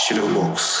Shadowbox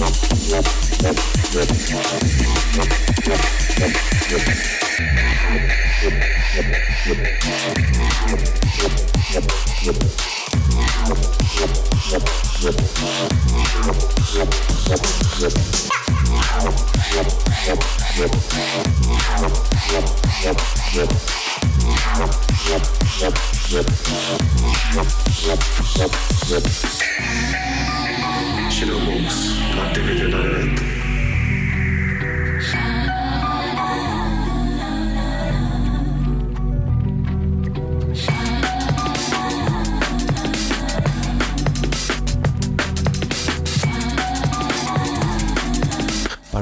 na 9 na 9. Shadowbox na 9 na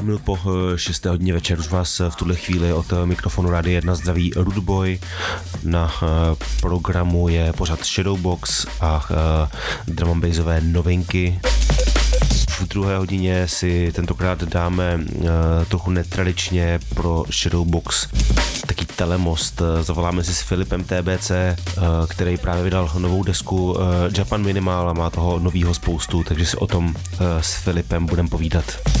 minut po 6. hodině večer už vás v tuhle chvíli od mikrofonu Rady 1 zdraví Rudboy. Na eh, programu je pořád Shadowbox a eh, drum novinky. V druhé hodině si tentokrát dáme eh, trochu netradičně pro Shadowbox taký telemost. Zavoláme si s Filipem TBC, který právě vydal novou desku Japan Minimal a má toho novýho spoustu, takže si o tom s Filipem budeme povídat.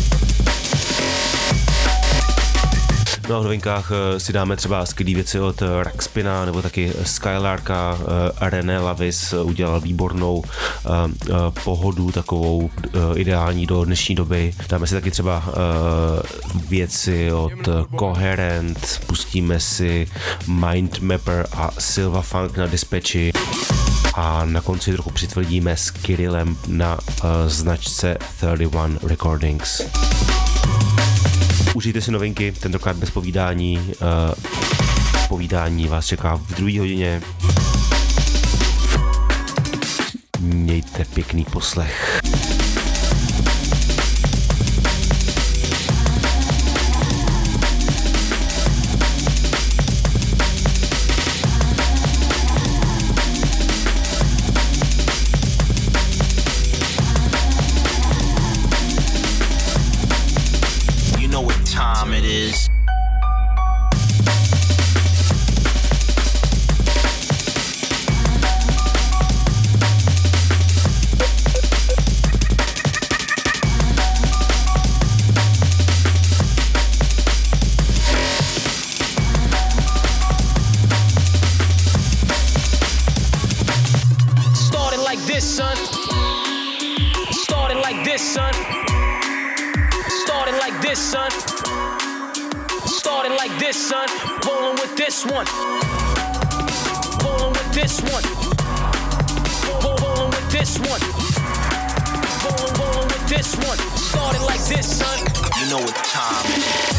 No a v novinkách eh, si dáme třeba skvělé věci od eh, Raxpina nebo taky Skylarka. Eh, René Lavis udělal výbornou pohodu, takovou ideální do dnešní doby. Dáme si taky třeba věci od Coherent, pustíme si Mind Mapper a Silva Funk na dispatchi a na konci trochu přitvrdíme s Kirillem na značce 31 Recordings. Užijte si novinky, tentokrát bez povídání. Uh, povídání vás čeká v druhé hodině. Mějte pěkný poslech. this, son. Started like this, son. Started like this, son. Rolling with this one. Rolling with this one. Rolling with this one. Rolling, rolling with this one. Started like this, son. You know what time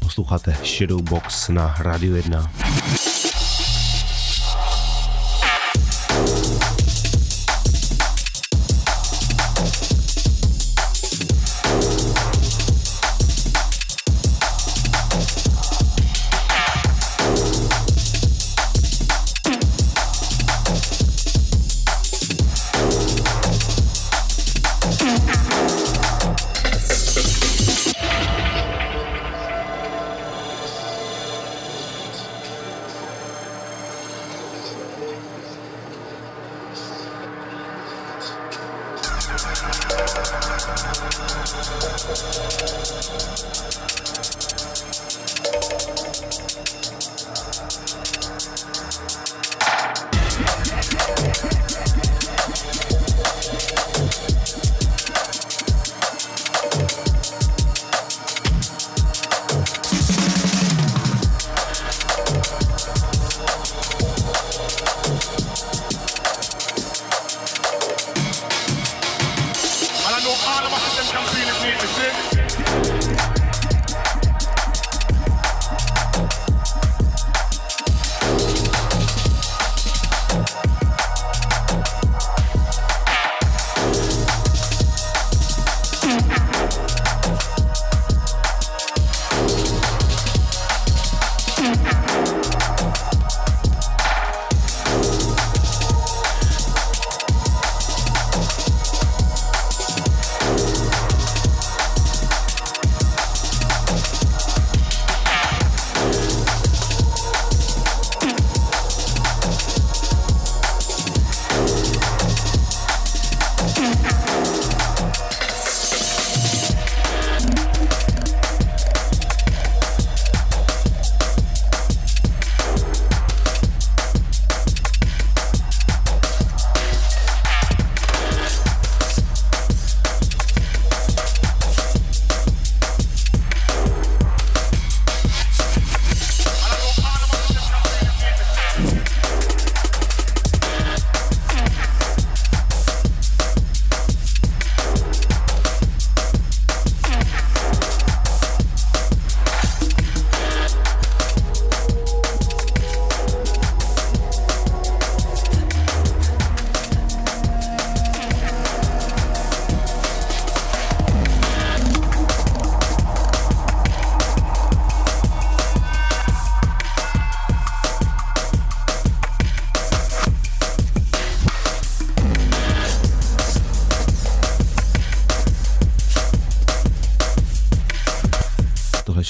Posloucháte Shadowbox na Radio 1.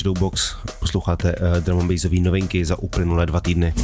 Shadowbox, posloucháte uh, drum novinky za uplynulé dva týdny.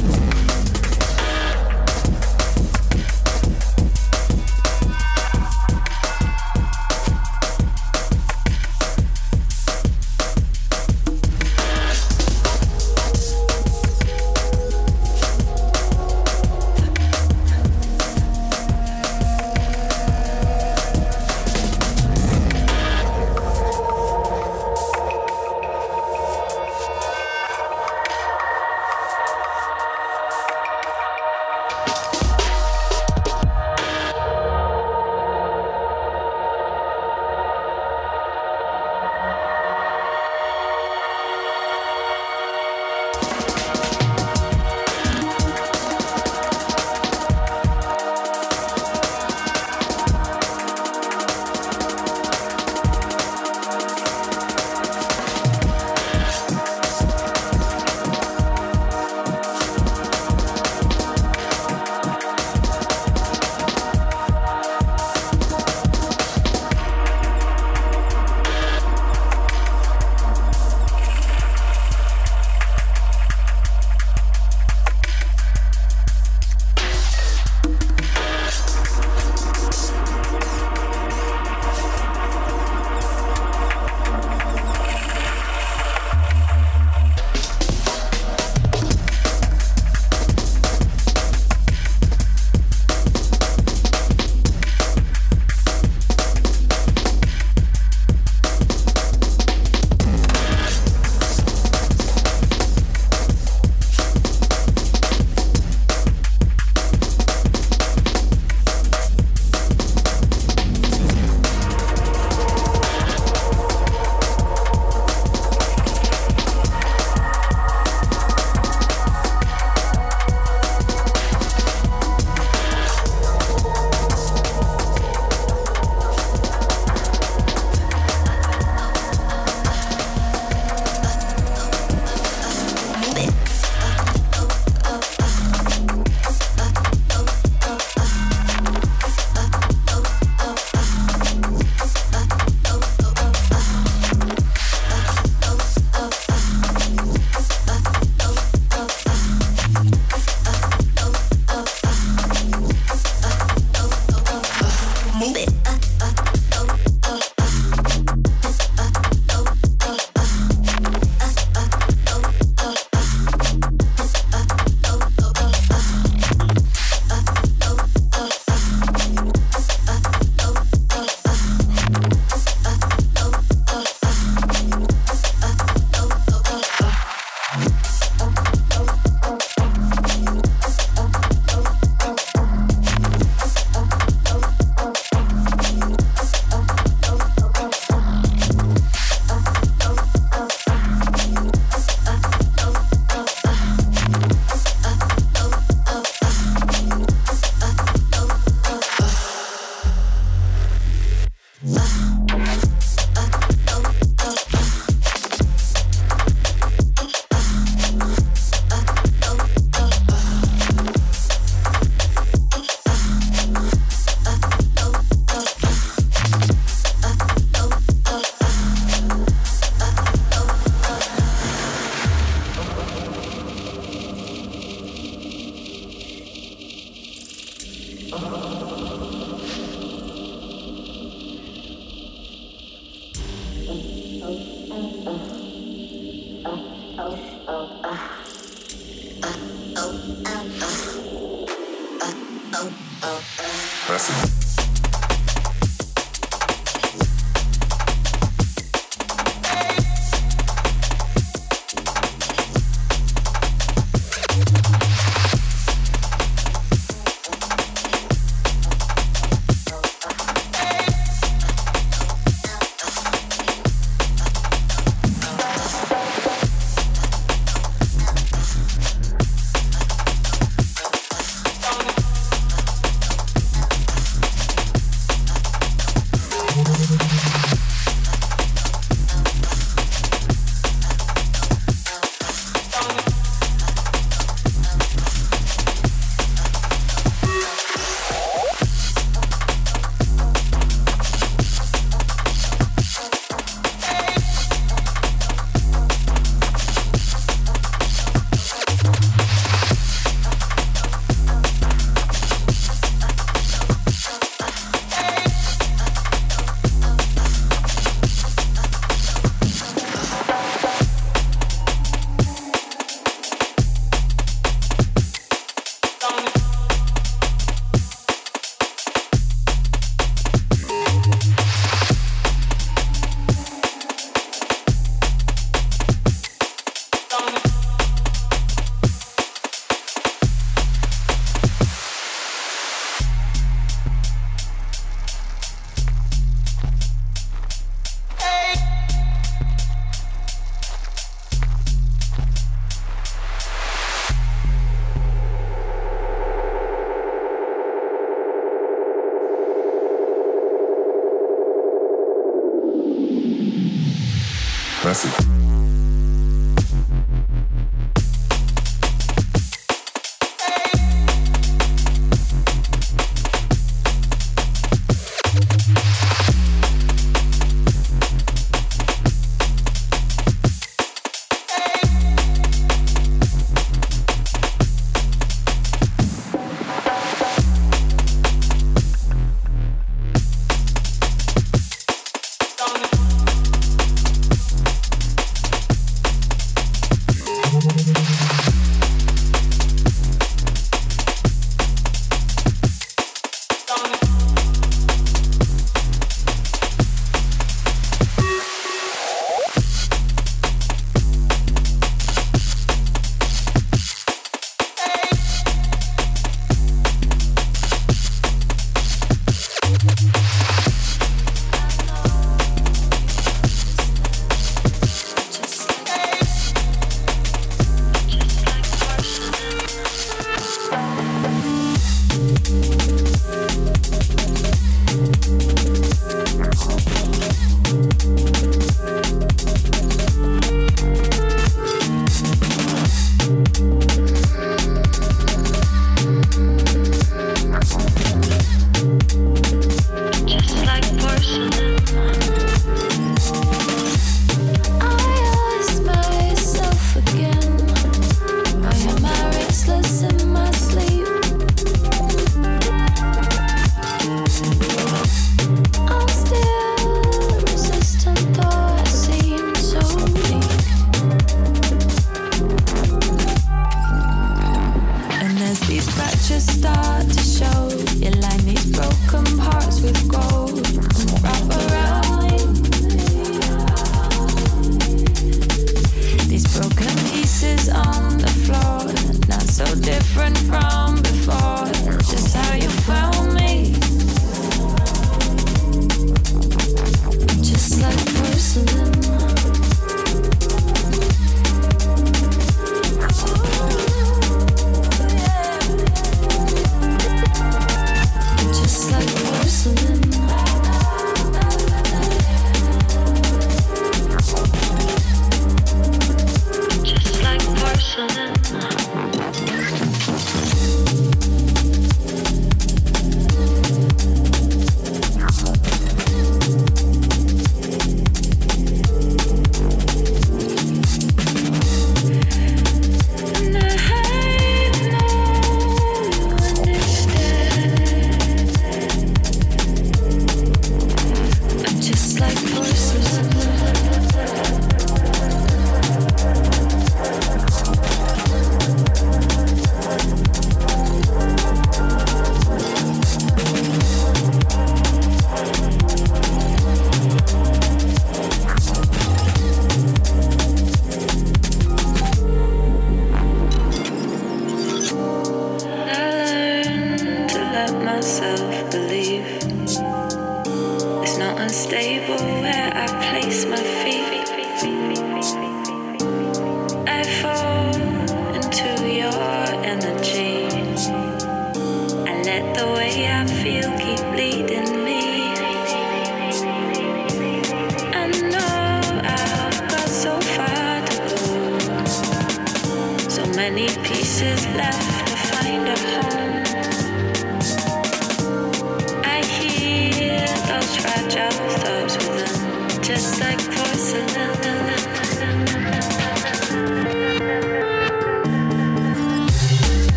Press it.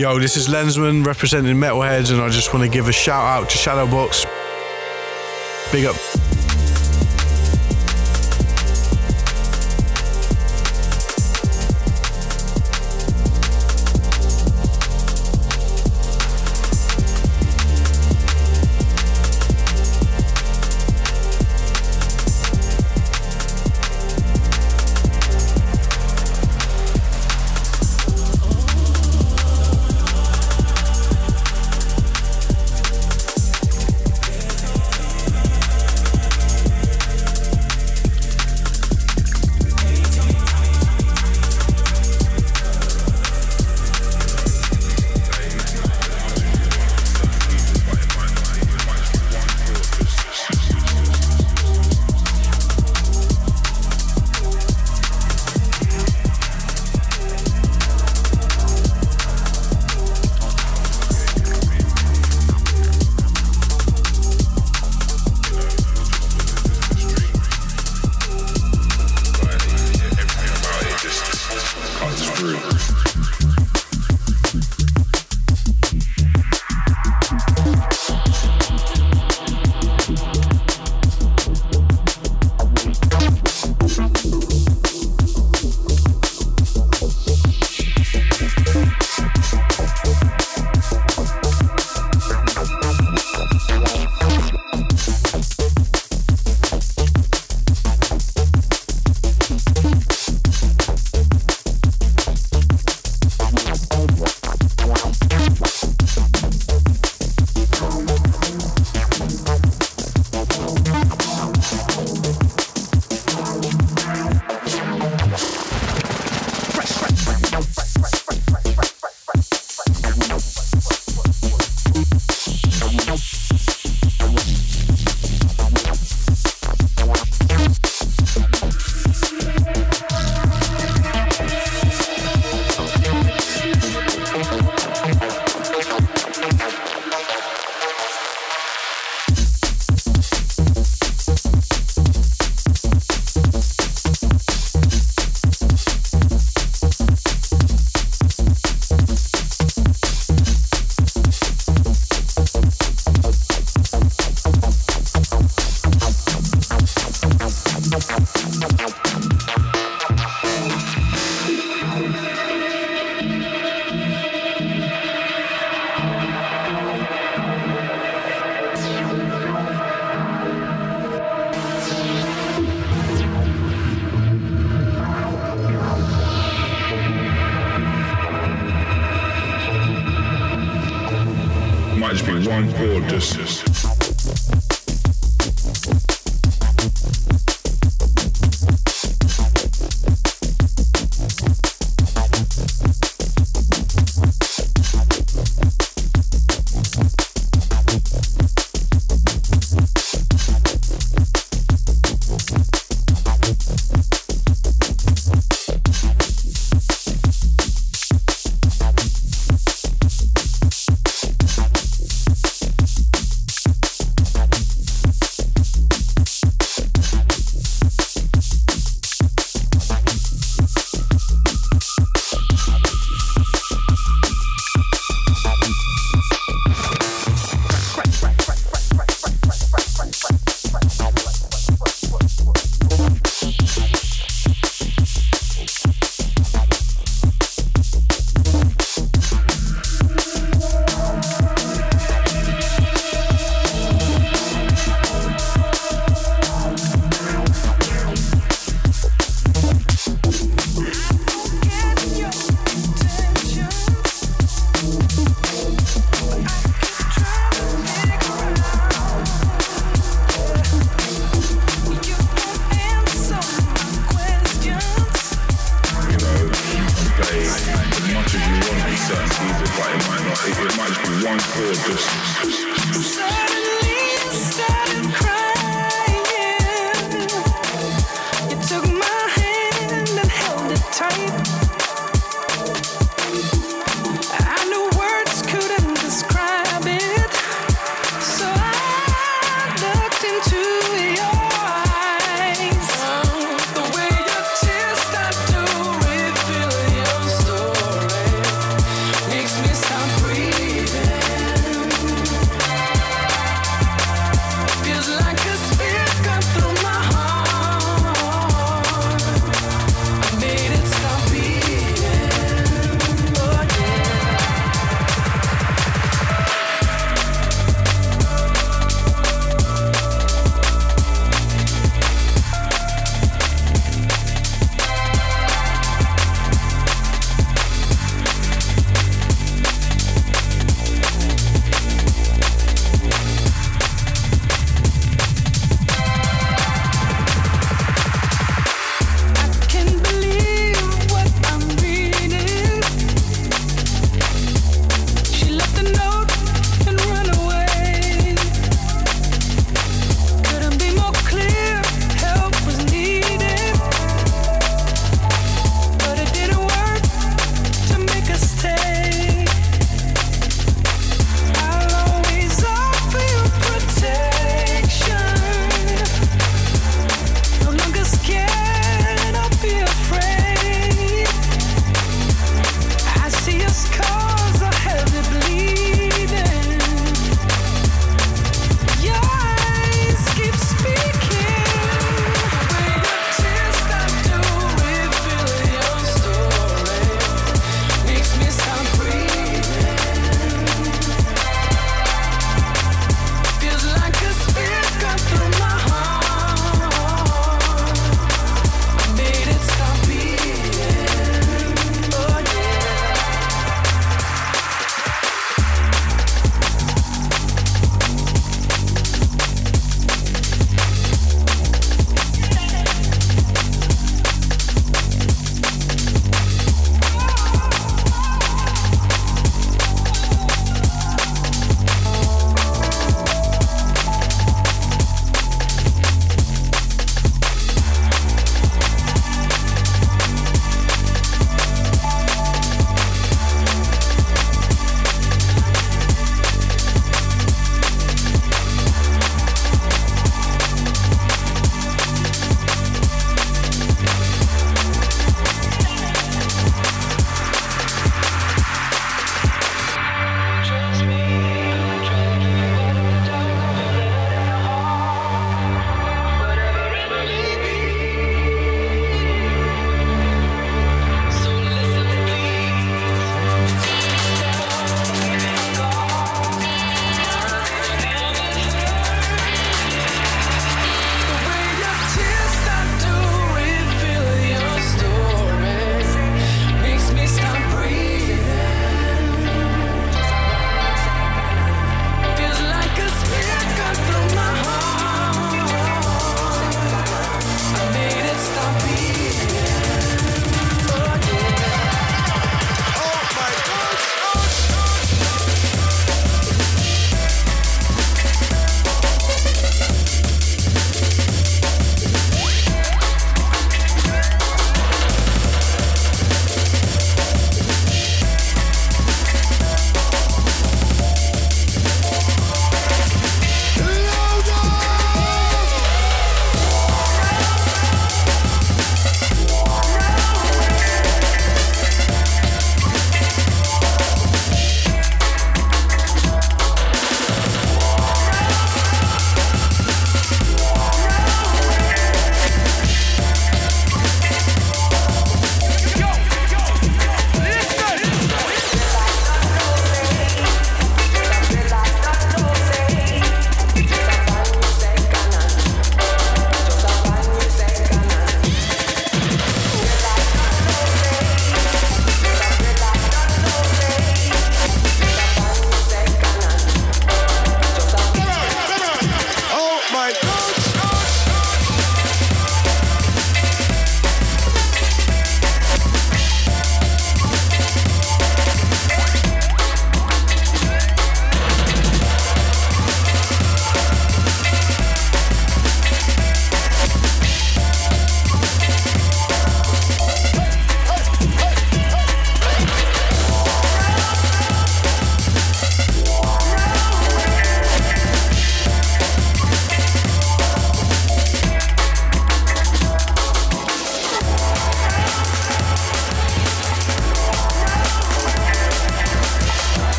Yo, this is Lensman representing Metalheads, and I just want to give a shout out to Shadowbox. Big up.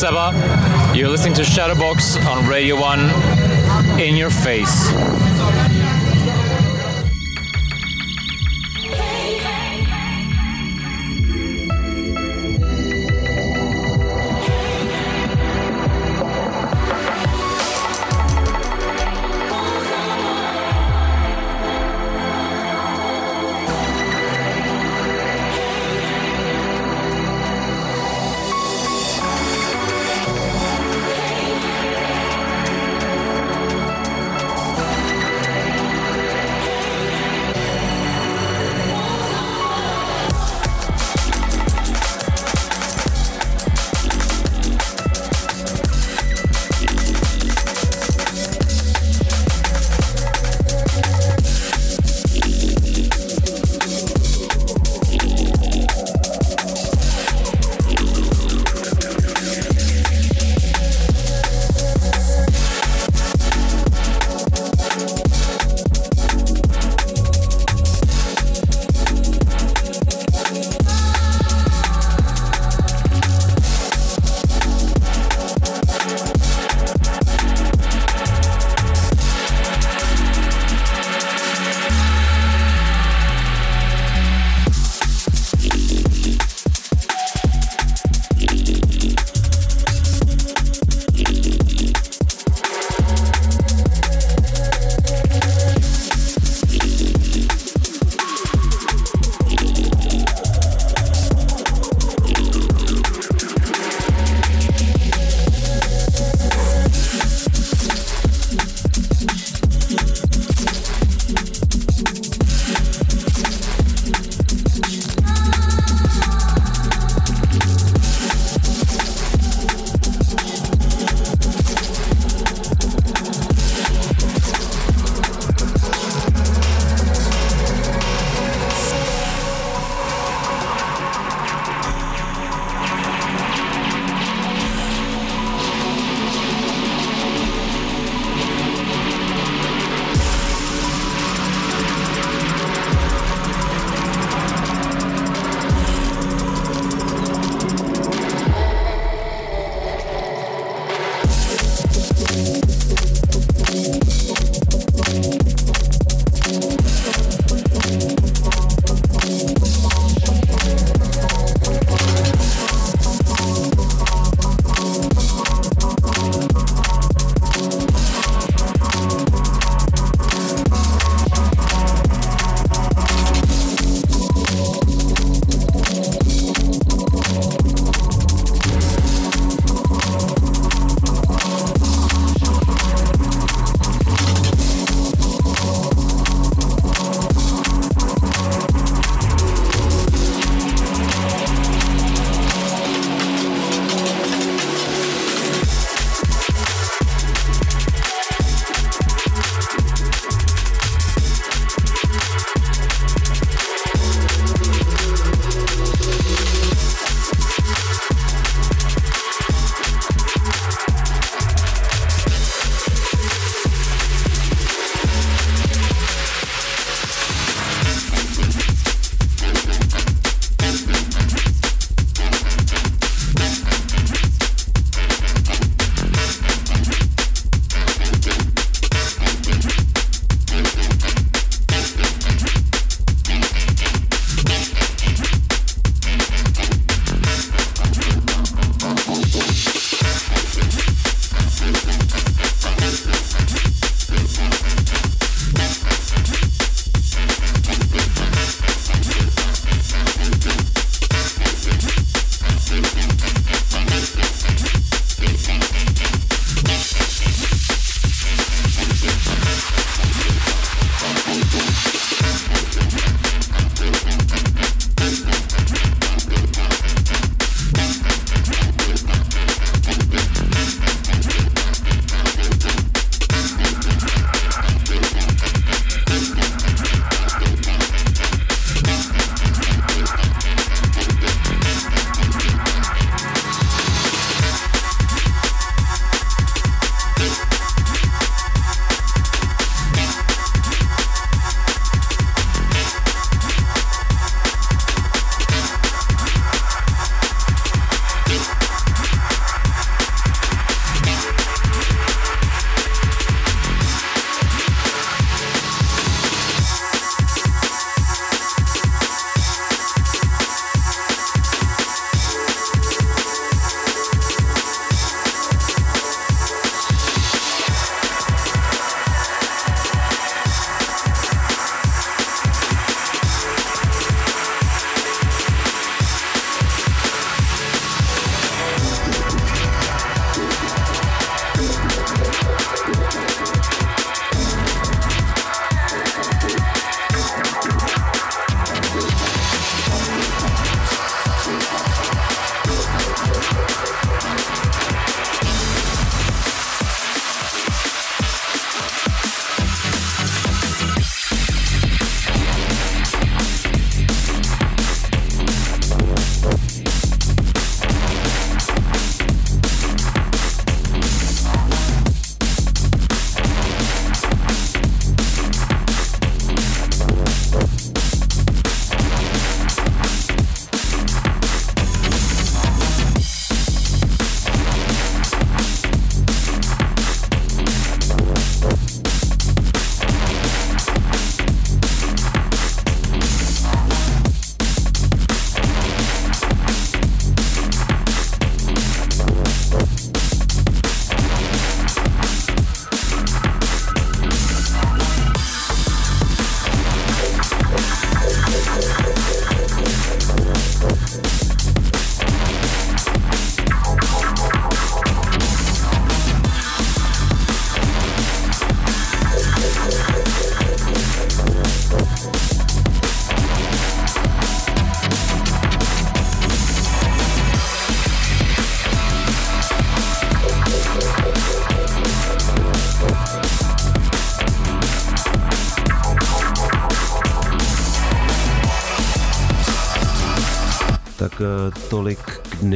Seba. You're listening to Shadowbox on Radio 1 in your face.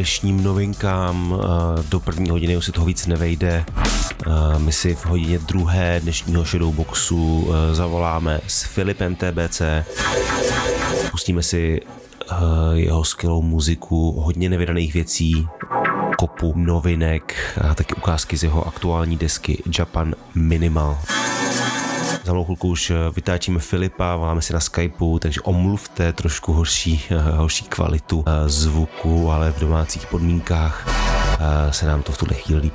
Dnešním novinkám. Eh, do první hodiny už si toho víc nevejde. Eh, my si v hodině druhé dnešního Shadowboxu zavoláme s Filipem TBC. Pustíme si jeho skvělou muziku, hodně nevydaných věcí, kopu novinek a taky ukázky z jeho aktuální desky Japan Minimal. Za mnou chvilku už eh, vytáčíme Filipa, voláme si na Skypeu, takže omluvte trošku horší, eh, horší kvalitu eh, zvuku, ale v domácích podmínkách se nám to v tuhle chvíli líp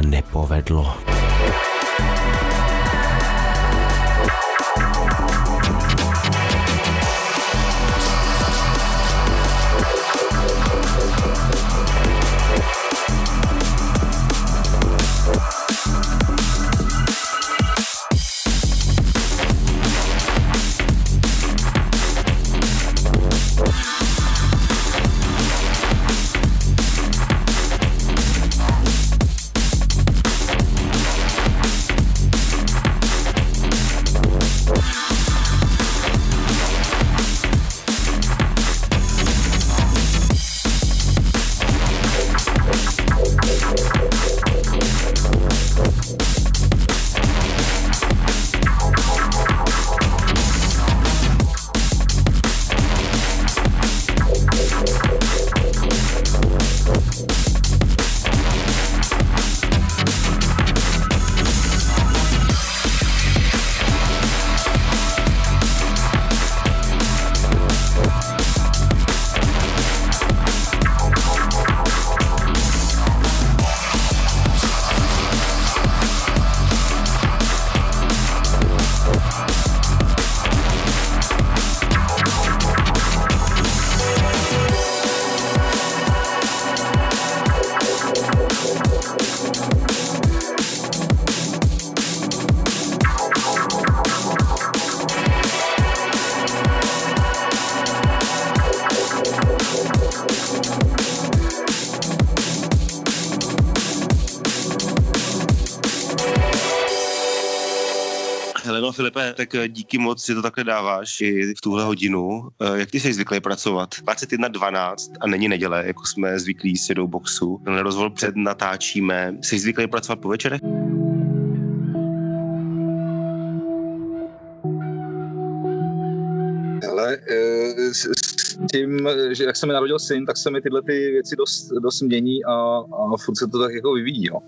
nepovedlo. Tak eh, díky moc, že to takhle dáváš i v tuhle hodinu. Eh, jak ty jsi zvyklý pracovat? 21.12 a není neděle, jako jsme zvyklí s jedou boxu. Ten rozvol před natáčíme. Jsi zvyklý pracovat po večerech? Ale eh, s tím, že jak se mi narodil syn, tak se mi tyhle ty věci dost, dost mění a, a furt se to tak jako vyvíjí. Jo.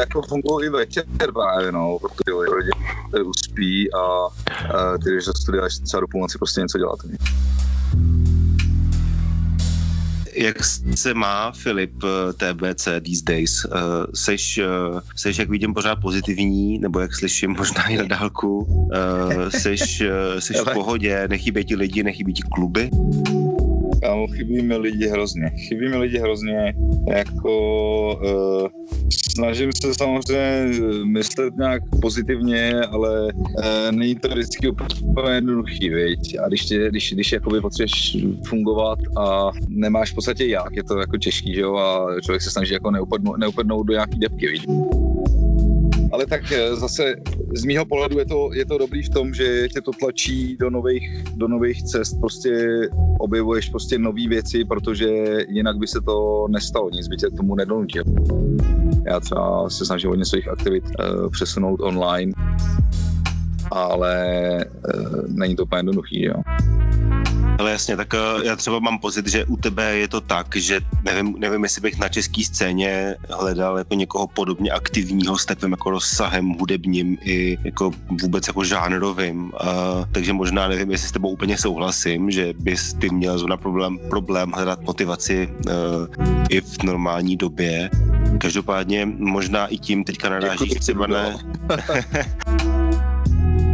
Jako fungují i večer právě, no, protože lidi uspí a, a ty jdeš do studia až třeba do půlnoci prostě něco dělat. Jak se má Filip eh, TBC these days? Uh, seš, uh, seš, jak vidím, pořád pozitivní, nebo jak slyším, možná i na dálku. Seš, seš v pohodě, nechybí ti lidi, nechybí ti kluby? Kámo, chybí mi lidi hrozně. Chybí mi lidi hrozně, jako uh, snažím se samozřejmě myslet nějak pozitivně, ale uh, není to vždycky úplně jednoduchý, viď? A když, tě, když, když jakoby potřebuješ fungovat a nemáš v podstatě jak, je to jako těžký, že jo? A člověk se snaží jako neupadnout, neupadnout do nějaký depky, viď? Ale tak eh, zase z mýho pohledu je to, je to dobrý v tom, že tě to tlačí do nových, do nových cest, prostě objevuješ prostě nové věci, protože jinak by se to nestalo, nic by tě tomu nedonutil. Já třeba se snažím hodně svých aktivit uh, přesunout online, ale uh, není to úplně jednoduchý, jo. Ale jasně, tak eh, já třeba mám pocit, že u tebe je to tak, že nevím, nevím jestli bych na české scéně hledal jako někoho podobně aktivního s takovým jako rozsahem hudebním i jako vůbec jako žánrovým. Uh, takže možná nevím, jestli s tebou úplně souhlasím, že bys ty měl zrovna problém, problém hledat motivaci uh, i v normální době. Každopádně možná i tím teďka narážíš třeba ne...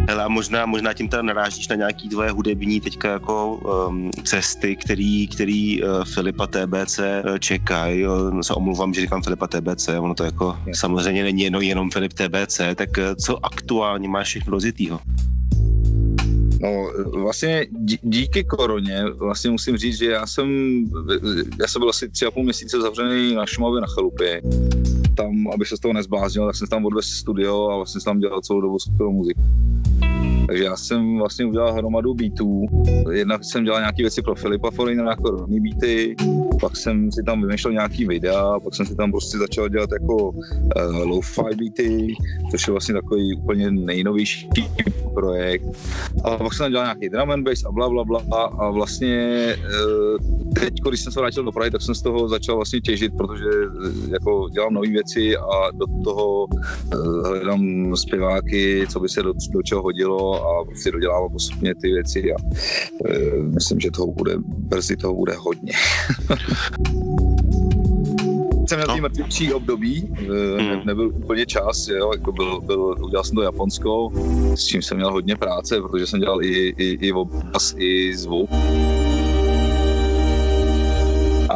Hele, a možná, možná tím teda narážíš na nějaký tvoje hudební teďka jako um, cesty, který, který uh, Filipa TBC uh, čekají. Se omluvám, že říkám Filipa TBC, ono to jako je. samozřejmě není jenom, jenom Filip TBC, tak uh, co aktuálně máš všechno rozjetýho? No, vlastně díky koroně vlastně musím říct, že já jsem, já jsem byl asi tři a půl měsíce zavřený na Šumavě na chalupě. Tam, aby se z toho nezbláznil, tak jsem tam odvezl studio a vlastně jsem tam dělal celou dobu skvělou muziku. Takže já jsem vlastně udělal hromadu beatů. Jednak jsem dělal nějaké věci pro Filipa Forinera jako rovný beaty, pak jsem si tam vymýšlel nějaký videa, pak jsem si tam prostě začal dělat jako uh, lo-fi beaty, což je vlastně takový úplně nejnovější projekt. A pak jsem dělal nějaký drum and bass a bla, bla, bla. A vlastně uh, teď, když jsem se vrátil do Prahy, tak jsem z toho začal vlastně těžit, protože uh, jako dělám nové věci a do toho hledám zpěváky, co by se do, do čeho hodilo a prostě dodělávám postupně ty věci a uh, myslím, že toho bude, brzy toho bude hodně. jsem měl no. mrtvější období, hmm. nebyl úplně čas, jo, jako byl, byl, udělal jsem to Japonsko, s čím jsem měl hodně práce, protože jsem dělal i, i, i obraz, i zvuk.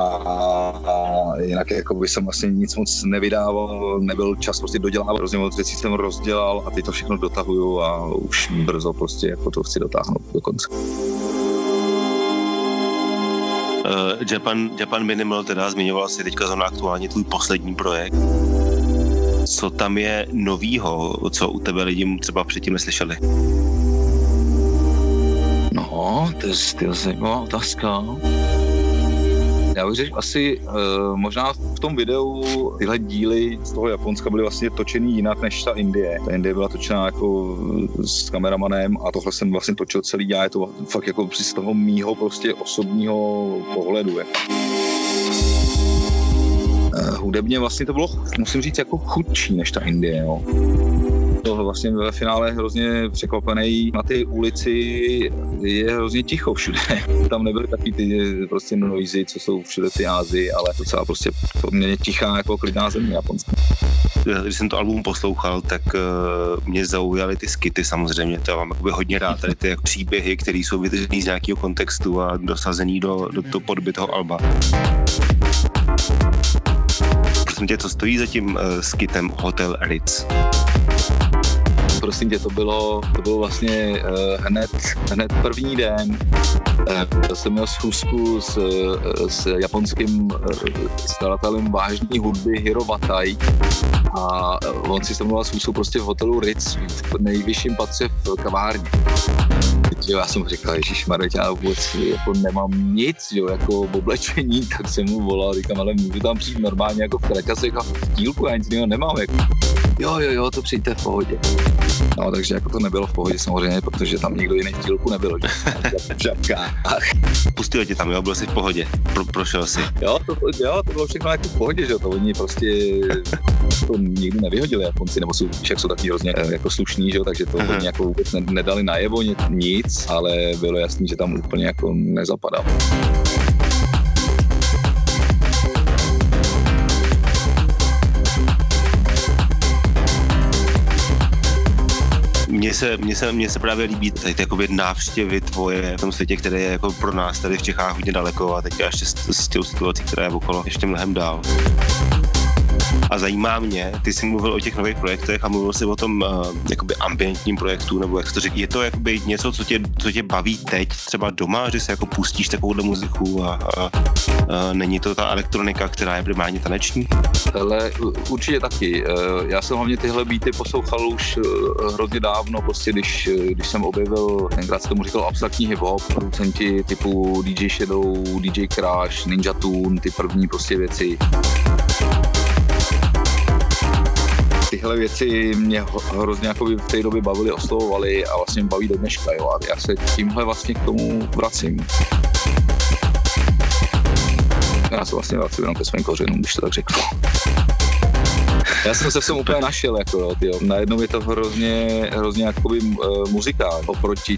A, a jinak jako by jsem vlastně nic moc nevydával, nebyl čas prostě dodělávat, hrozně moc věcí jsem rozdělal a teď to všechno dotahuju a už brzo prostě jako to chci dotáhnout do konce. Uh, Japan, Japan Minimal teda zmiňoval si teďka zrovna aktuálně tvůj poslední projekt. Co tam je novýho, co u tebe lidi třeba předtím neslyšeli? No, to je, to je zajímavá otázka. Já bych řekl asi uh, možná v tom videu tyhle díly z toho Japonska byly vlastně točený jinak než ta Indie. Ta Indie byla točená jako s kameramanem a tohle jsem vlastně točil celý já, je to fakt jako z toho mýho prostě osobního pohledu. Jako. Uh, hudebně vlastně to bylo, musím říct, jako chudší než ta Indie, jo to vlastně ve finále hrozně překvapený. Na té ulici je hrozně ticho všude. Tam nebyly taky ty prostě noisy, co jsou všude ty Ázii, ale docela prostě poměrně tichá jako klidná země Japonska. Když jsem to album poslouchal, tak uh, mě zaujaly ty skity samozřejmě, to mám hodně rád, tady ty jak příběhy, které jsou vytržený z nějakého kontextu a dosazený do, do, do podoby toho alba prosím tě, co stojí za tím uh, skitem Hotel Ritz? Prosím tě, to bylo, to bylo vlastně uh, hned, hned první den. Uh, jsem měl schůzku s, uh, s japonským skladatelem vážní hudby Hiro Watai a on si se mluvil schůzku prostě v hotelu Ritz v nejvyšším patře v kavárně. Jo, já jsem říkal, Ježíš já vůbec jako nemám nic, jo, jako v oblečení, tak jsem mu volal, říkám, ale můžu tam přijít normálně jako v kraťase a v dílku, já nic nemám. Jako. Jo, jo, jo, to přijďte v pohodě. No, takže jako to nebylo v pohodě samozřejmě, protože tam nikdo jiný v dílku nebyl, v žabkách. Pustil tě tam, jo, byl jsi v pohodě, Pro, prošel si. Jo, to, jo, to bylo všechno jako v pohodě, že jo, to oni prostě to nikdy nevyhodili Japonci, nebo jsou, však jsou taky hrozně eh, jako slušní, že jo, takže to Aha. oni jako vůbec nedali najevo nic, ale bylo jasný, že tam úplně jako nezapadal. Mně se, mně, se, mně se právě líbí tady ty jakoby návštěvy tvoje v tom světě, který je jako pro nás tady v Čechách hodně daleko a teď ještě s, s tou situací, která je okolo, ještě mnohem dál. A zajímá mě, ty jsi mluvil o těch nových projektech a mluvil jsi o tom uh, jakoby ambientním projektu, nebo jak to říct, je to jakoby něco, co tě, co tě baví teď třeba doma, že se jako pustíš takovouhle muziku a, a, a není to ta elektronika, která je primárně taneční? Ale určitě taky. Eh, já jsem hlavně tyhle beaty poslouchal už eh, hrozně dávno, prostě když, když jsem objevil, tenkrát se tomu říkal abstraktní hip-hop, producenti typu DJ Shadow, DJ Crash, Ninja Tune, ty první prostě věci tyhle věci mě hrozně jako v té době bavily, oslovovaly a vlastně baví do dneška. Jo. A já se tímhle vlastně k tomu vracím. Já se vlastně vracím jenom ke svým kořenům, když to tak řeknu. Já jsem se v tom úplně našel, jako jo, tyjo. Najednou je to hrozně, hrozně jakoby uh, muzika oproti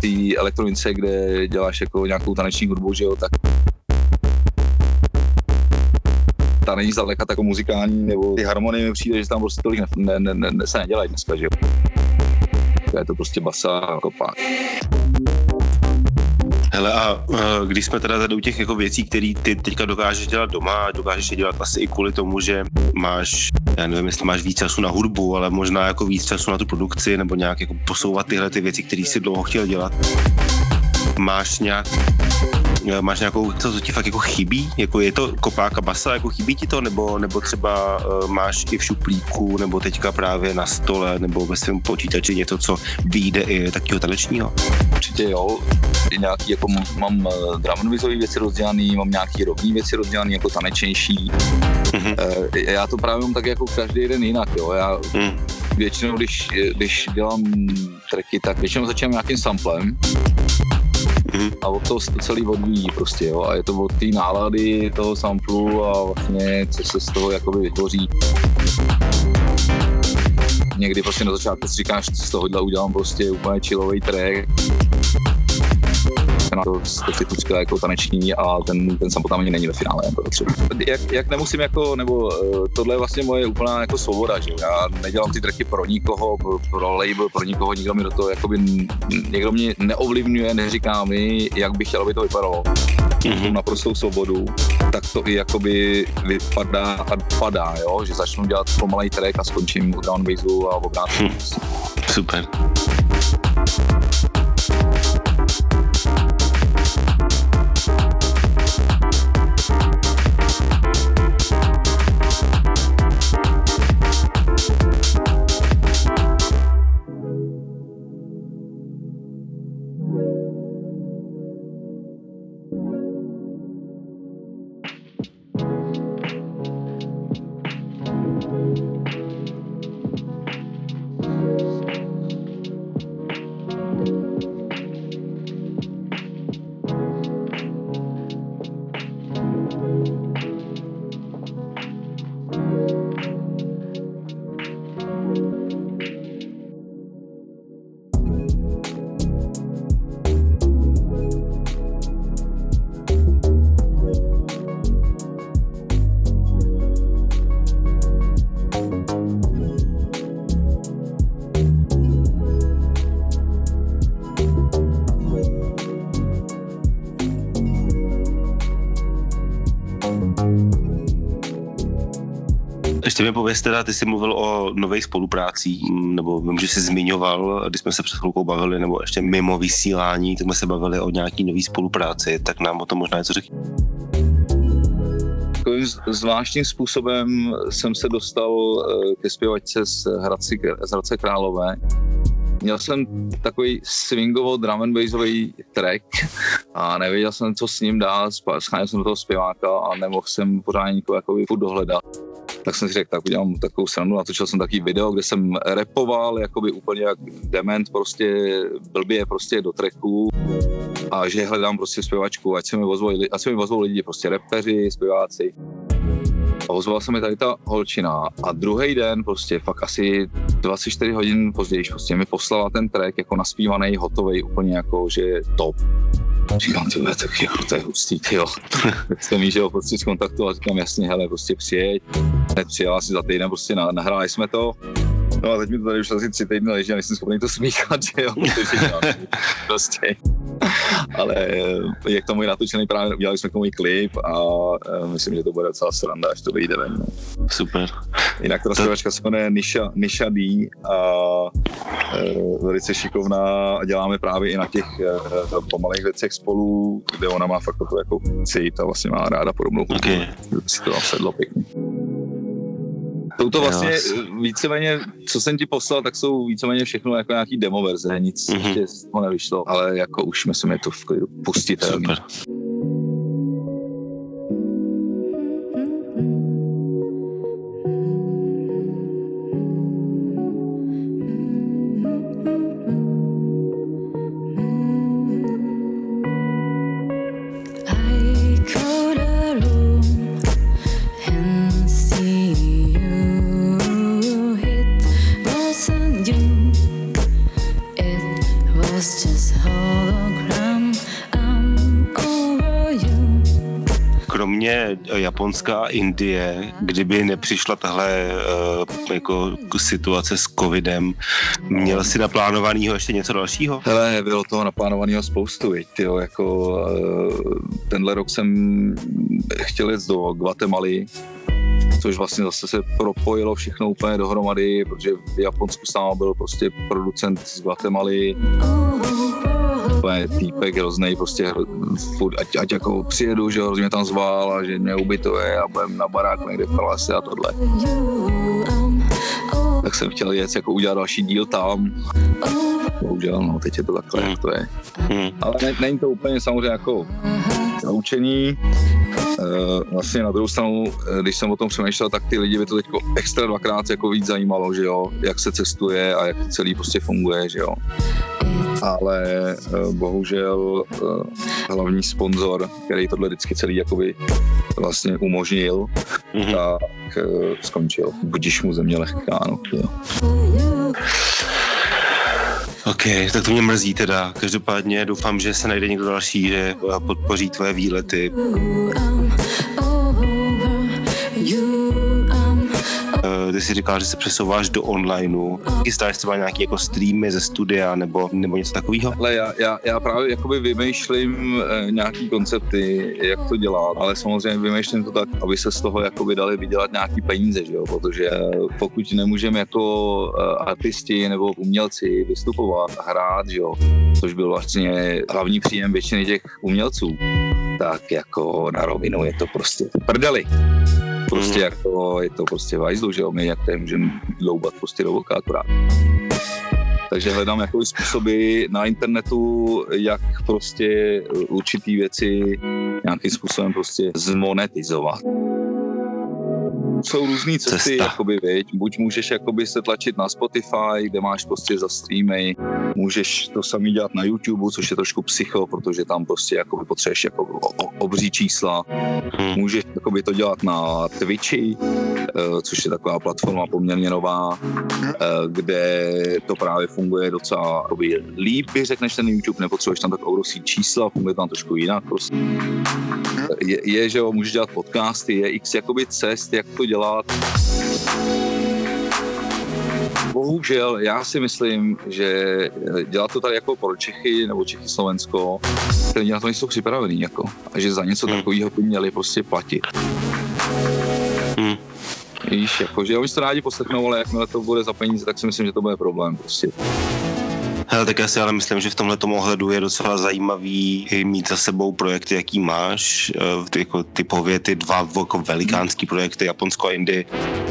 té elektronice, kde děláš jako nějakou taneční hudbu, že jo, tak ta není zdaleka tak muzikální, nebo ty harmonie mi přijde, že tam prostě tolik ne, ne, ne, ne, se nedělají dneska, že jo. Je to prostě basa a kopák. Hele a když jsme teda tady u těch jako věcí, které ty teďka dokážeš dělat doma, dokážeš je dělat asi i kvůli tomu, že máš, já nevím, jestli máš víc času na hudbu, ale možná jako víc času na tu produkci, nebo nějak jako posouvat tyhle ty věci, které si dlouho chtěl dělat. Máš nějak máš nějakou, co, co ti fakt jako chybí? Jako je to kopáka basa, jako chybí ti to? Nebo, nebo třeba uh, máš i v šuplíku, nebo teďka právě na stole, nebo ve svém počítači něco, co vyjde i takového tanečního? Určitě jo. Nějaký, jako mám drum and věci rozdělaný, mám nějaký rovný věci rozdělaný, jako tanečnější. Mm-hmm. Uh, já to právě mám tak jako každý jeden jinak, jo. Já mm. většinou, když, když dělám tracky, tak většinou začínám nějakým samplem. A od toho se to celý odvíjí prostě, jo, a je to od té nálady toho samplu a vlastně, co se z toho jakoby vytvoří. Někdy prostě na začátku si říkáš, z tohohle udělám prostě úplně chillový track, na to specifická jako taneční a ten, ten tam ani není ve finále. Jako třeba. Jak, jak, nemusím jako, nebo uh, tohle je vlastně moje úplná jako svoboda, že já nedělám ty tracky pro nikoho, pro, pro label, pro nikoho, nikdo mi do toho, jakoby, někdo mě neovlivňuje, neříká mi, jak bych chtěl, aby to vypadalo. Mm-hmm. naprostou svobodu, tak to i jakoby vypadá a padá, jo? že začnu dělat pomalej track a skončím u downbaseu a obráceně. Hm. Super. Ještě mi pověz teda, ty jsi mluvil o nových spoluprácích, nebo vím, že jsi zmiňoval, když jsme se před chvilkou bavili, nebo ještě mimo vysílání, tak jsme se bavili o nějaký nový spolupráci, tak nám o tom možná něco řekni. Zvláštním způsobem jsem se dostal eh, ke zpěvačce z Hradci, z Hradce Králové, Měl jsem takový swingovo drum and bassový track a nevěděl jsem, co s ním dát, scháněl jsem do toho zpěváka a nemohl jsem pořádně nikoho jako dohledat tak jsem si řekl, tak udělám takovou srandu, natočil jsem takový video, kde jsem repoval jakoby úplně jak dement, prostě blbě prostě do tracku a že hledám prostě zpěvačku, ať se mi ozvou, ať se mi ozvou lidi, prostě repeři, zpěváci. A ozvala se mi tady ta holčina a druhý den, prostě fakt asi 24 hodin později, prostě mi poslala ten track jako naspívaný, hotový, úplně jako, že top. Říkám, to je, tak jo, to je hustý, jo. tak jsem jí, že ho prostě a říkám, jasně, hele, prostě přijeď. Přijela si za týden, prostě nahráli jsme to. No a teď mi to tady už asi tři týdny leží a nejsem schopný to smíchat, že jo, prostě. Ale eh, jak to můj natočený právě, udělali jsme k tomu i klip a uh, myslím, že to bude docela sranda, až to vyjde ven. No. Super. Jinak ta zpěvačka se jmenuje Nisha, Nisha D a uh, velice šikovná a děláme právě i na těch pomalých věcech spolu, kde ona má fakt to jako cít a vlastně má ráda podobnou okay. si to tam sedlo pěkně. Jsou to vlastně jo. víceméně, co jsem ti poslal, tak jsou víceméně všechno jako nějaký demo verze, nic mm-hmm. ještě z toho nevyšlo, ale jako už myslím, je to v klidu pustitelný. Super. Japonska a Indie, kdyby nepřišla tahle uh, jako situace s covidem, měl si naplánovanýho ještě něco dalšího? Hele, bylo toho naplánovaného spoustu, jo, jako uh, tenhle rok jsem chtěl jít do Guatemaly, což vlastně zase se propojilo všechno úplně dohromady, protože v Japonsku sám byl prostě producent z Guatemaly, úplně týpek hrozný, prostě furt, ať, ať jako přijedu, že hrozně tam zval a že mě ubytuje a budem na baráku někde v Palase a tohle. Tak jsem chtěl jet jako udělat další díl tam. Bohužel, no, teď je to takhle, jak to je. Hmm. Ale ne, není to úplně samozřejmě jako naučený. Uh, vlastně na druhou stranu, eh, když jsem o tom přemýšlel, tak ty lidi by to teď extra dvakrát jako víc zajímalo, že jo, jak se cestuje a jak to celý prostě funguje, že jo. Ale uh, bohužel uh, hlavní sponzor, který tohle vždycky celý jakoby vlastně umožnil, Mhm. tak uh, skončil. Budíš mu země lehká, no. Jo. OK, tak to mě mrzí teda. Každopádně doufám, že se najde někdo další, že eh, podpoří tvoje výlety. Ty jsi říkal, že se přesouváš do onlineu. Chystáš třeba nějaký jako streamy ze studia nebo, nebo něco takového? Ale já, já, já právě jakoby vymýšlím eh, nějaký koncepty, jak to dělat, ale samozřejmě vymýšlím to tak, aby se z toho jakoby dali vydělat nějaký peníze, že jo? protože eh, pokud nemůžeme jako eh, artisti nebo umělci vystupovat a hrát, že jo? což byl vlastně hlavní příjem většiny těch umělců, tak jako na rovinu je to prostě prdeli. Prostě jako, je to prostě vajzlu, že jo, my jak tady můžeme dloubat prostě do voka akorát. Takže hledám jako způsoby na internetu, jak prostě určitý věci nějakým způsobem prostě zmonetizovat. Jsou různé cesty, Cesta. jakoby, viď? buď můžeš jakoby se tlačit na Spotify, kde máš prostě za streamy, můžeš to samý dělat na YouTube, což je trošku psycho, protože tam prostě jakoby potřebuješ jako obří čísla, Hmm. můžeš jakoby to dělat na Twitchi, eh, což je taková platforma poměrně nová, eh, kde to právě funguje docela jakoby líp, bych řekl, než ten YouTube, nepotřebuješ tam tak obrovský čísla, funguje tam trošku jinak prostě. Je, je, že jo, můžeš dělat podcasty, je x jakoby cest, jak to dělat. Bohužel, já si myslím, že eh, dělat to tady jako pro Čechy nebo Čechy Slovensko, ty lidi na to nejsou připravený jako, a že za něco Hmm. takového by měli prostě platit. Hmm. Víš, jako, že oni si to rádi poslechnou, ale jakmile to bude za peníze, tak si myslím, že to bude problém prostě. Hele, tak já si ale myslím, že v tomhle ohledu je docela zajímavý mít za sebou projekty, jaký máš, eh, ty, jako typově ty dva jako velikánský projekty, Japonsko a Indie.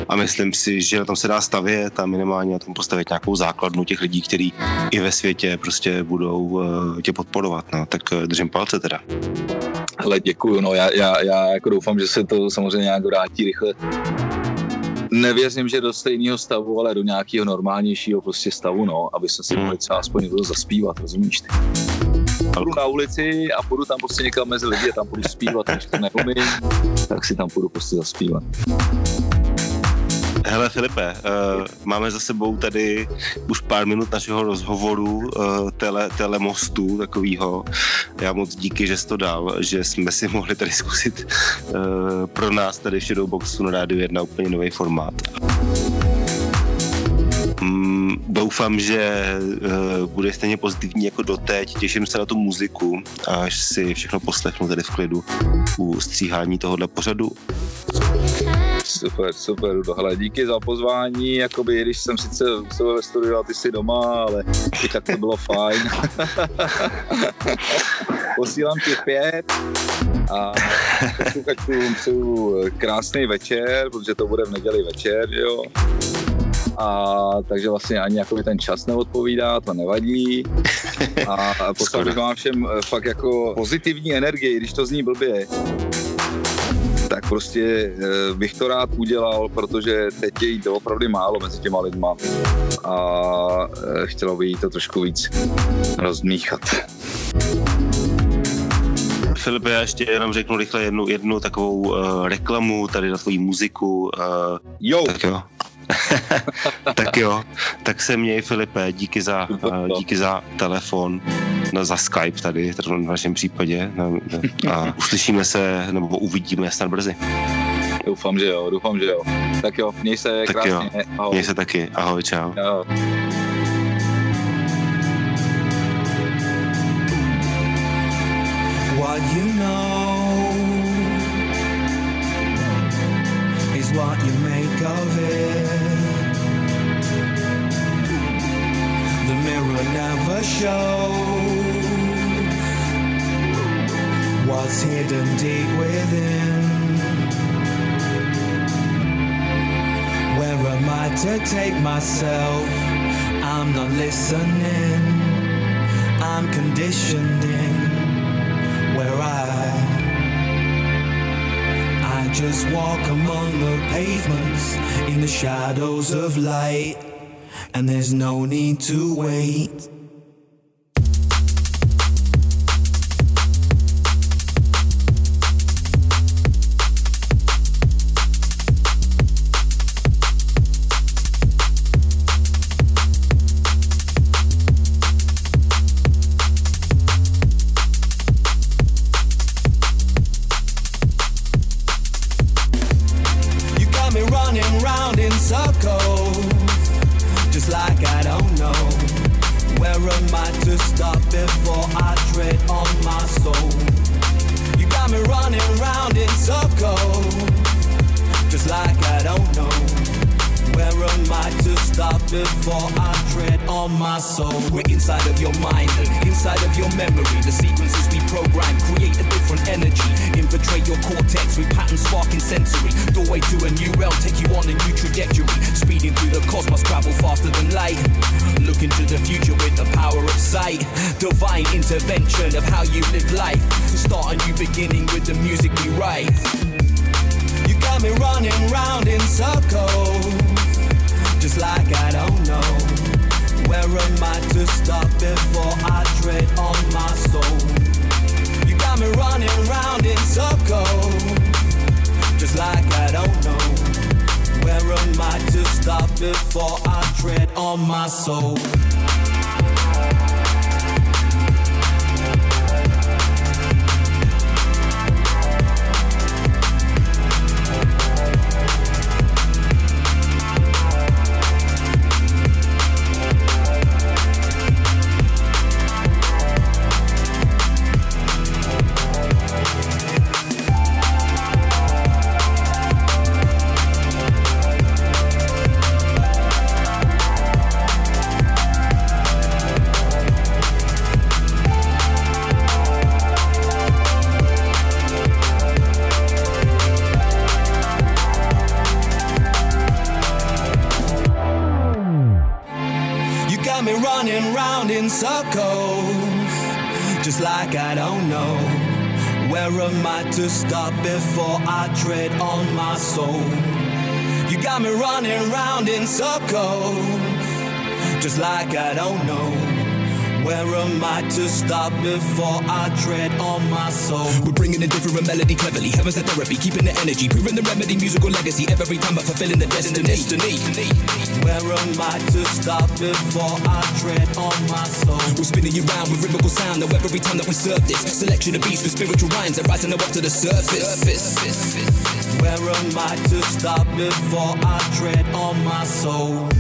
A myslím si, že na tom se dá stavět a minimálně na tom postavit nějakou základnu těch lidí, kteří i ve světě prostě budou eh, tě podporovat. No. Tak eh, držím palce teda. Ale děkuju, no já, já, já jako doufám, že se to samozřejmě nějak vrátí rychle. Nevěřím, že do stejného stavu, ale do nějakého normálnějšího prostě stavu, no, aby se si Hmm. mohli třeba aspoň někdo zaspívat, rozumíš ty? Půjdu na ulici a půjdu tam prostě někam mezi lidi a tam budu zpívat, když to neumím, tak si tam půjdu prostě zaspívat. Hele Filipe, uh, máme za sebou tady už pár minut našeho rozhovoru uh, tele, telemostu takového. Já moc díky, že jsi to dal, že jsme si mohli tady zkusit uh, pro nás tady v Shadowboxu na Rádiu 1 úplně nový formát. Mm, doufám, že uh, bude stejně pozitivní jako doteď. Těším se na tu muziku, až si všechno poslechnu tady v klidu u stříhání tohohle pořadu. Super, super, Hele, díky za pozvání, jakoby, když jsem sice byl ve studiu a ty jsi doma, ale i tak to bylo fajn. Posílám ti pět a posluchačům přeju krásný večer, protože to bude v neděli večer, jo. A takže vlastně ani jakoby ten čas neodpovídá, to nevadí. A poslal bych vám všem eh, fakt jako pozitivní energii, když to zní blbě tak prostě eh, bych to rád udělal, protože teď je jí to opravdu málo mezi těma lidma a eh, chtělo by jí to trošku víc rozmíchat. Filipe, já ještě jenom řeknu rychle jednu, jednu takovou uh, reklamu tady na tvoji muziku. Uh, Jo, tak jo. tak jo, tak se měj Filipe, díky za, uh, díky za telefon, no, za Skype tady, tady v našem případě no, no, a uslyšíme se, nebo uvidíme snad brzy. doufám, že jo, doufám, že jo. Tak jo, měj se Tak krásně. jo. Ahoj. Měj se taky, ahoj, čau. Jo. What you know what you make of it. The mirror never shows what's hidden deep within. Where am I to take myself? I'm not listening. I'm conditioned in where I just walk among the pavements in the shadows of light and there's no need to wait. Before I tread on my soul? To stop before I tread on my soul? We're bringing a different melody cleverly. Heaven's a therapy, keeping the energy, proving the remedy, musical legacy. Every time, but fulfilling the destiny. destiny. Where am I to stop before I tread on my soul? We're spinning you round with rhythmical sound. Now every time that we serve this selection of beats with spiritual rhymes that rising up to the surface. Where am I to stop before I tread on my soul?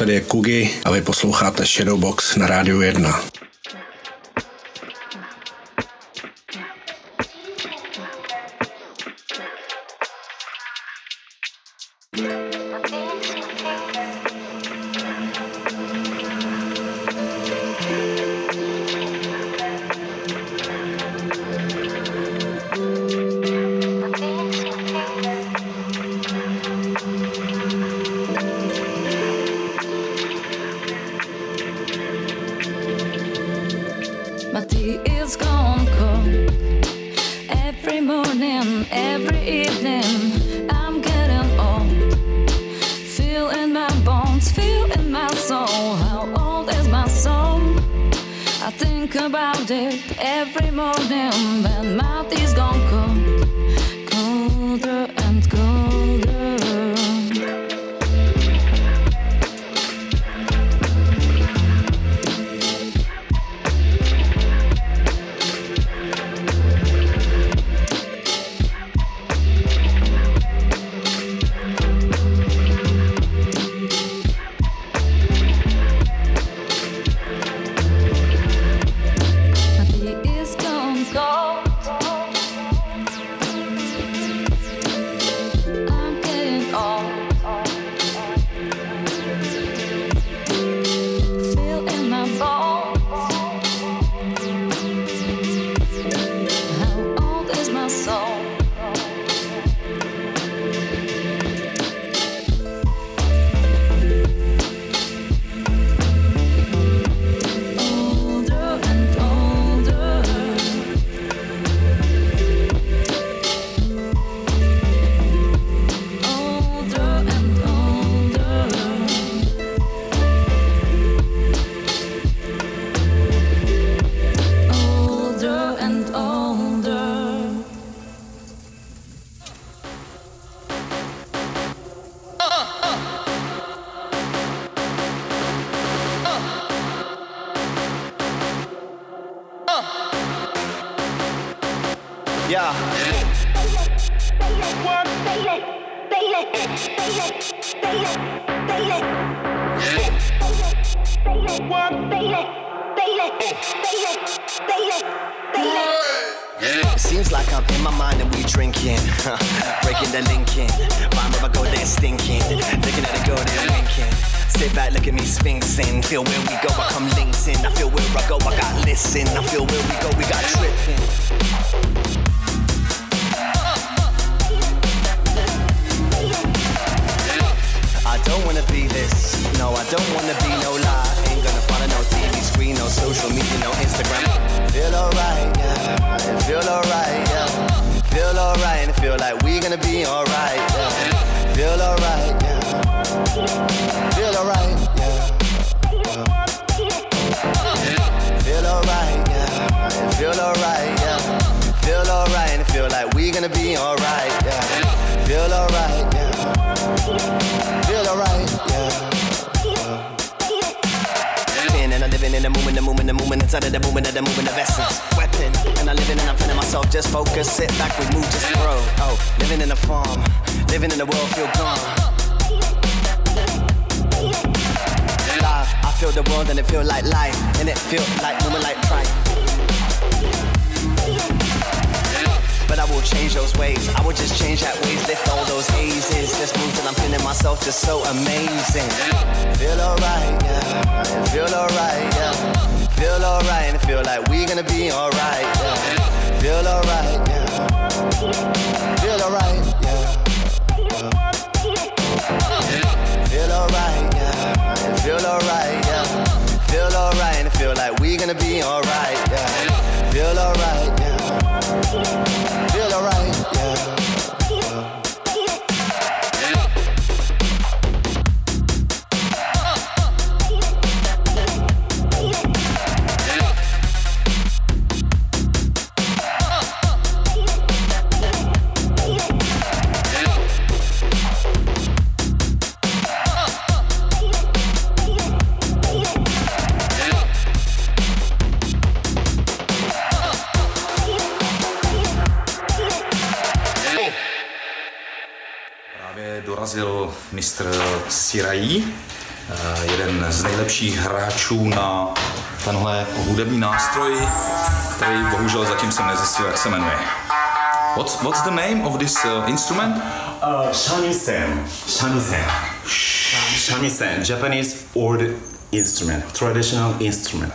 Tady je Kugi a vy posloucháte Shadowbox na Rádiu 1. This, no, I don't wanna be no lie. Ain't gonna follow no TV screen, no social media, no Instagram. Feel alright, yeah, feel alright, yeah. Feel alright and feel like we gonna be alright, yeah. Feel alright, yeah. Feel alright, yeah. Feel alright, yeah, feel alright, yeah. Feel alright and feel like we gonna be alright, yeah. Feel alright, yeah. Feel alright, yeah. Living and I'm living in the moment, the moment, the moment inside of the moment of the moment of essence. Weapon, and I'm living and I'm feeling myself. Just focus, sit back, we move, just grow. Oh, living in a farm, living in the world, feel gone. Live, I feel the world and it feel like life, and it feel like moving like tripe. But I will change those ways. I will just change that ways, lift all those hazes. Just move till I'm feeling myself just so amazing. Feel alright, yeah. Feel alright, yeah. Feel alright and feel like we're gonna be alright, yeah. Feel alright, yeah. Feel alright, yeah. Feel alright, yeah. Feel alright, yeah. Feel alright and feel like we're gonna be alright, yeah. Feel alright, yeah. Mistr Sirají eh, jeden z nejlepších hráčů na tenhle hudební nástroj, který bohužel zatím jsem nezjistil, jak se jmenuje. What's, what's the name of this uh, instrument? Uh, shamisen. Shamisen. Shamisen. Japanese old instrument. Traditional instrument.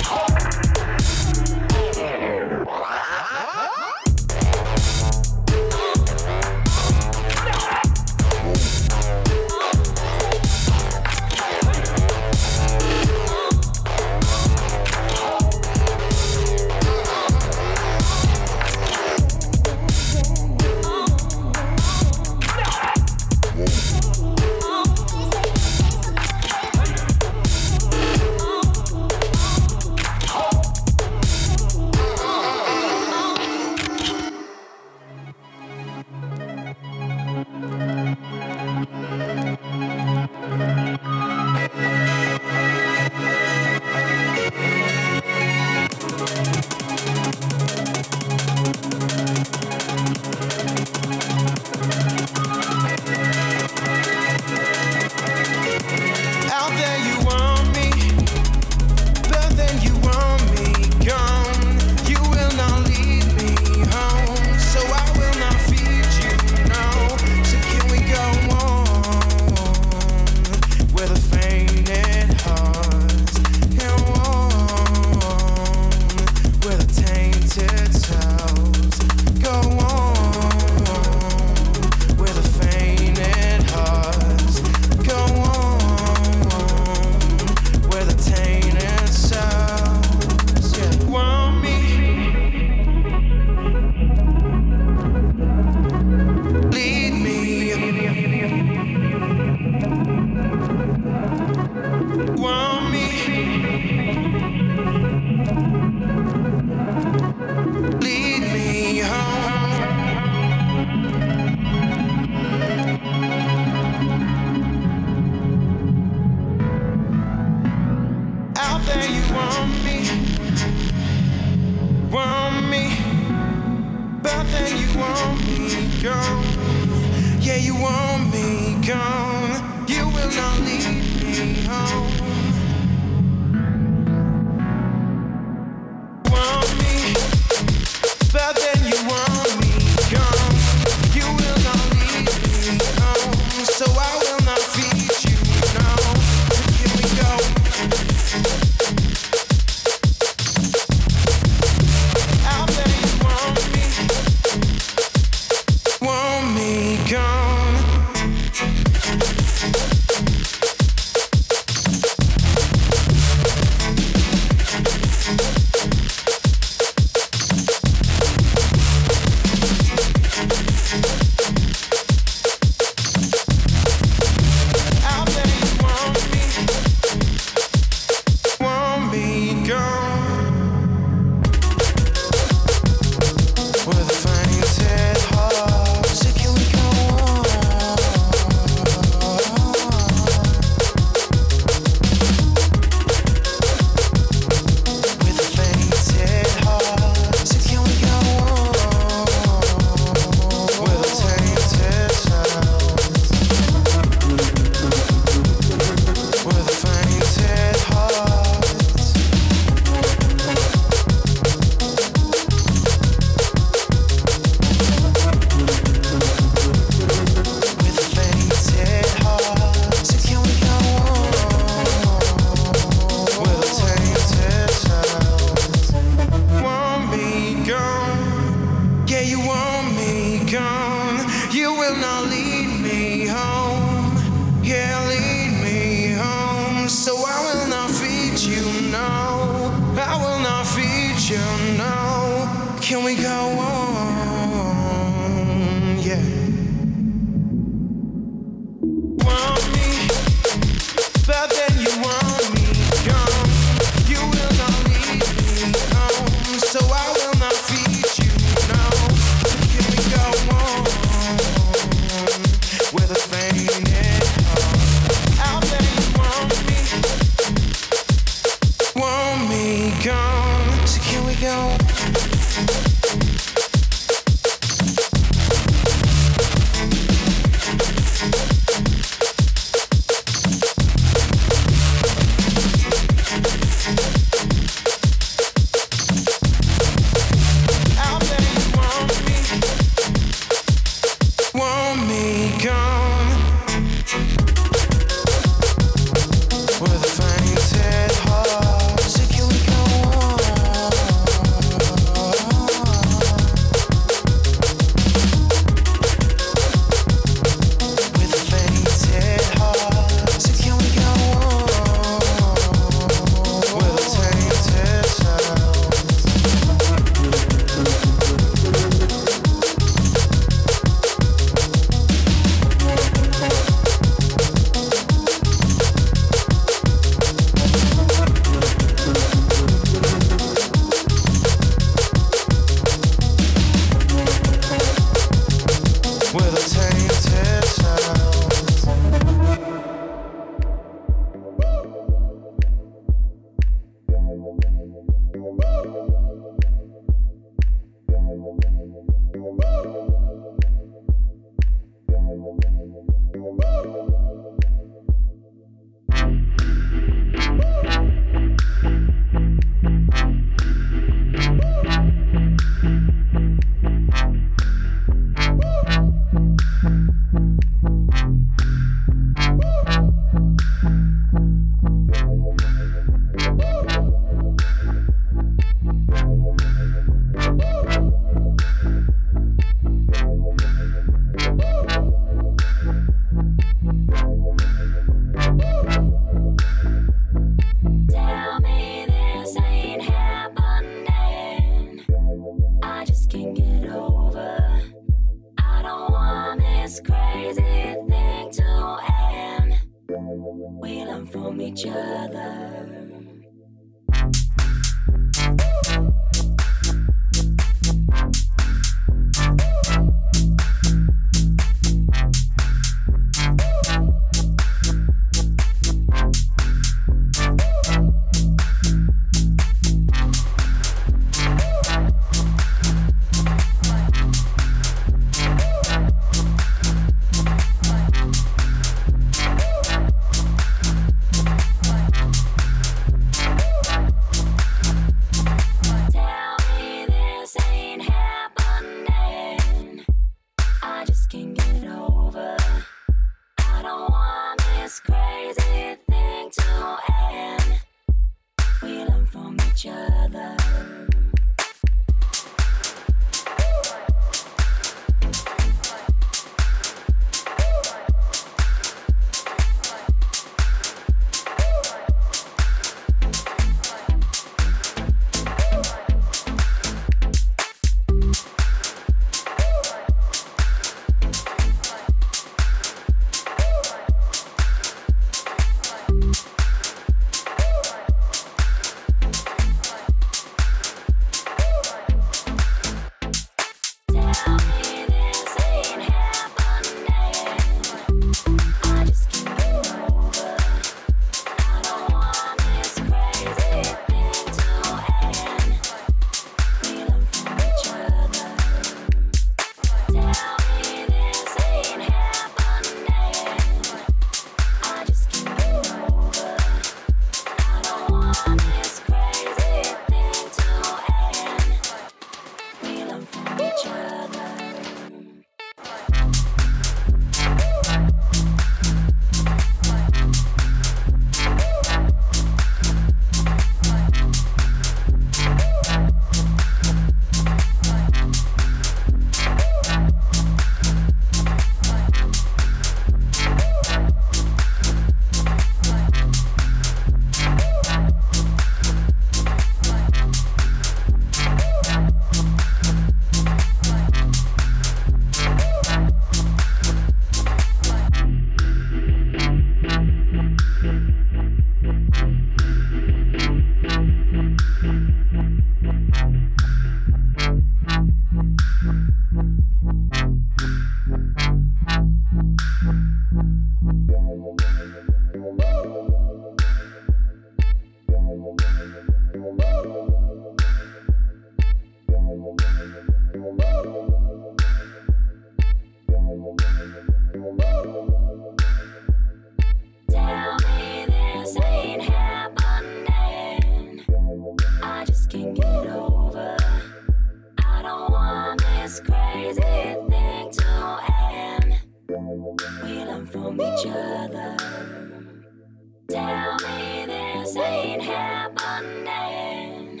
Tell me this ain't happening.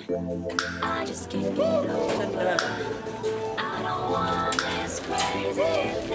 I just can't get over. I don't want this crazy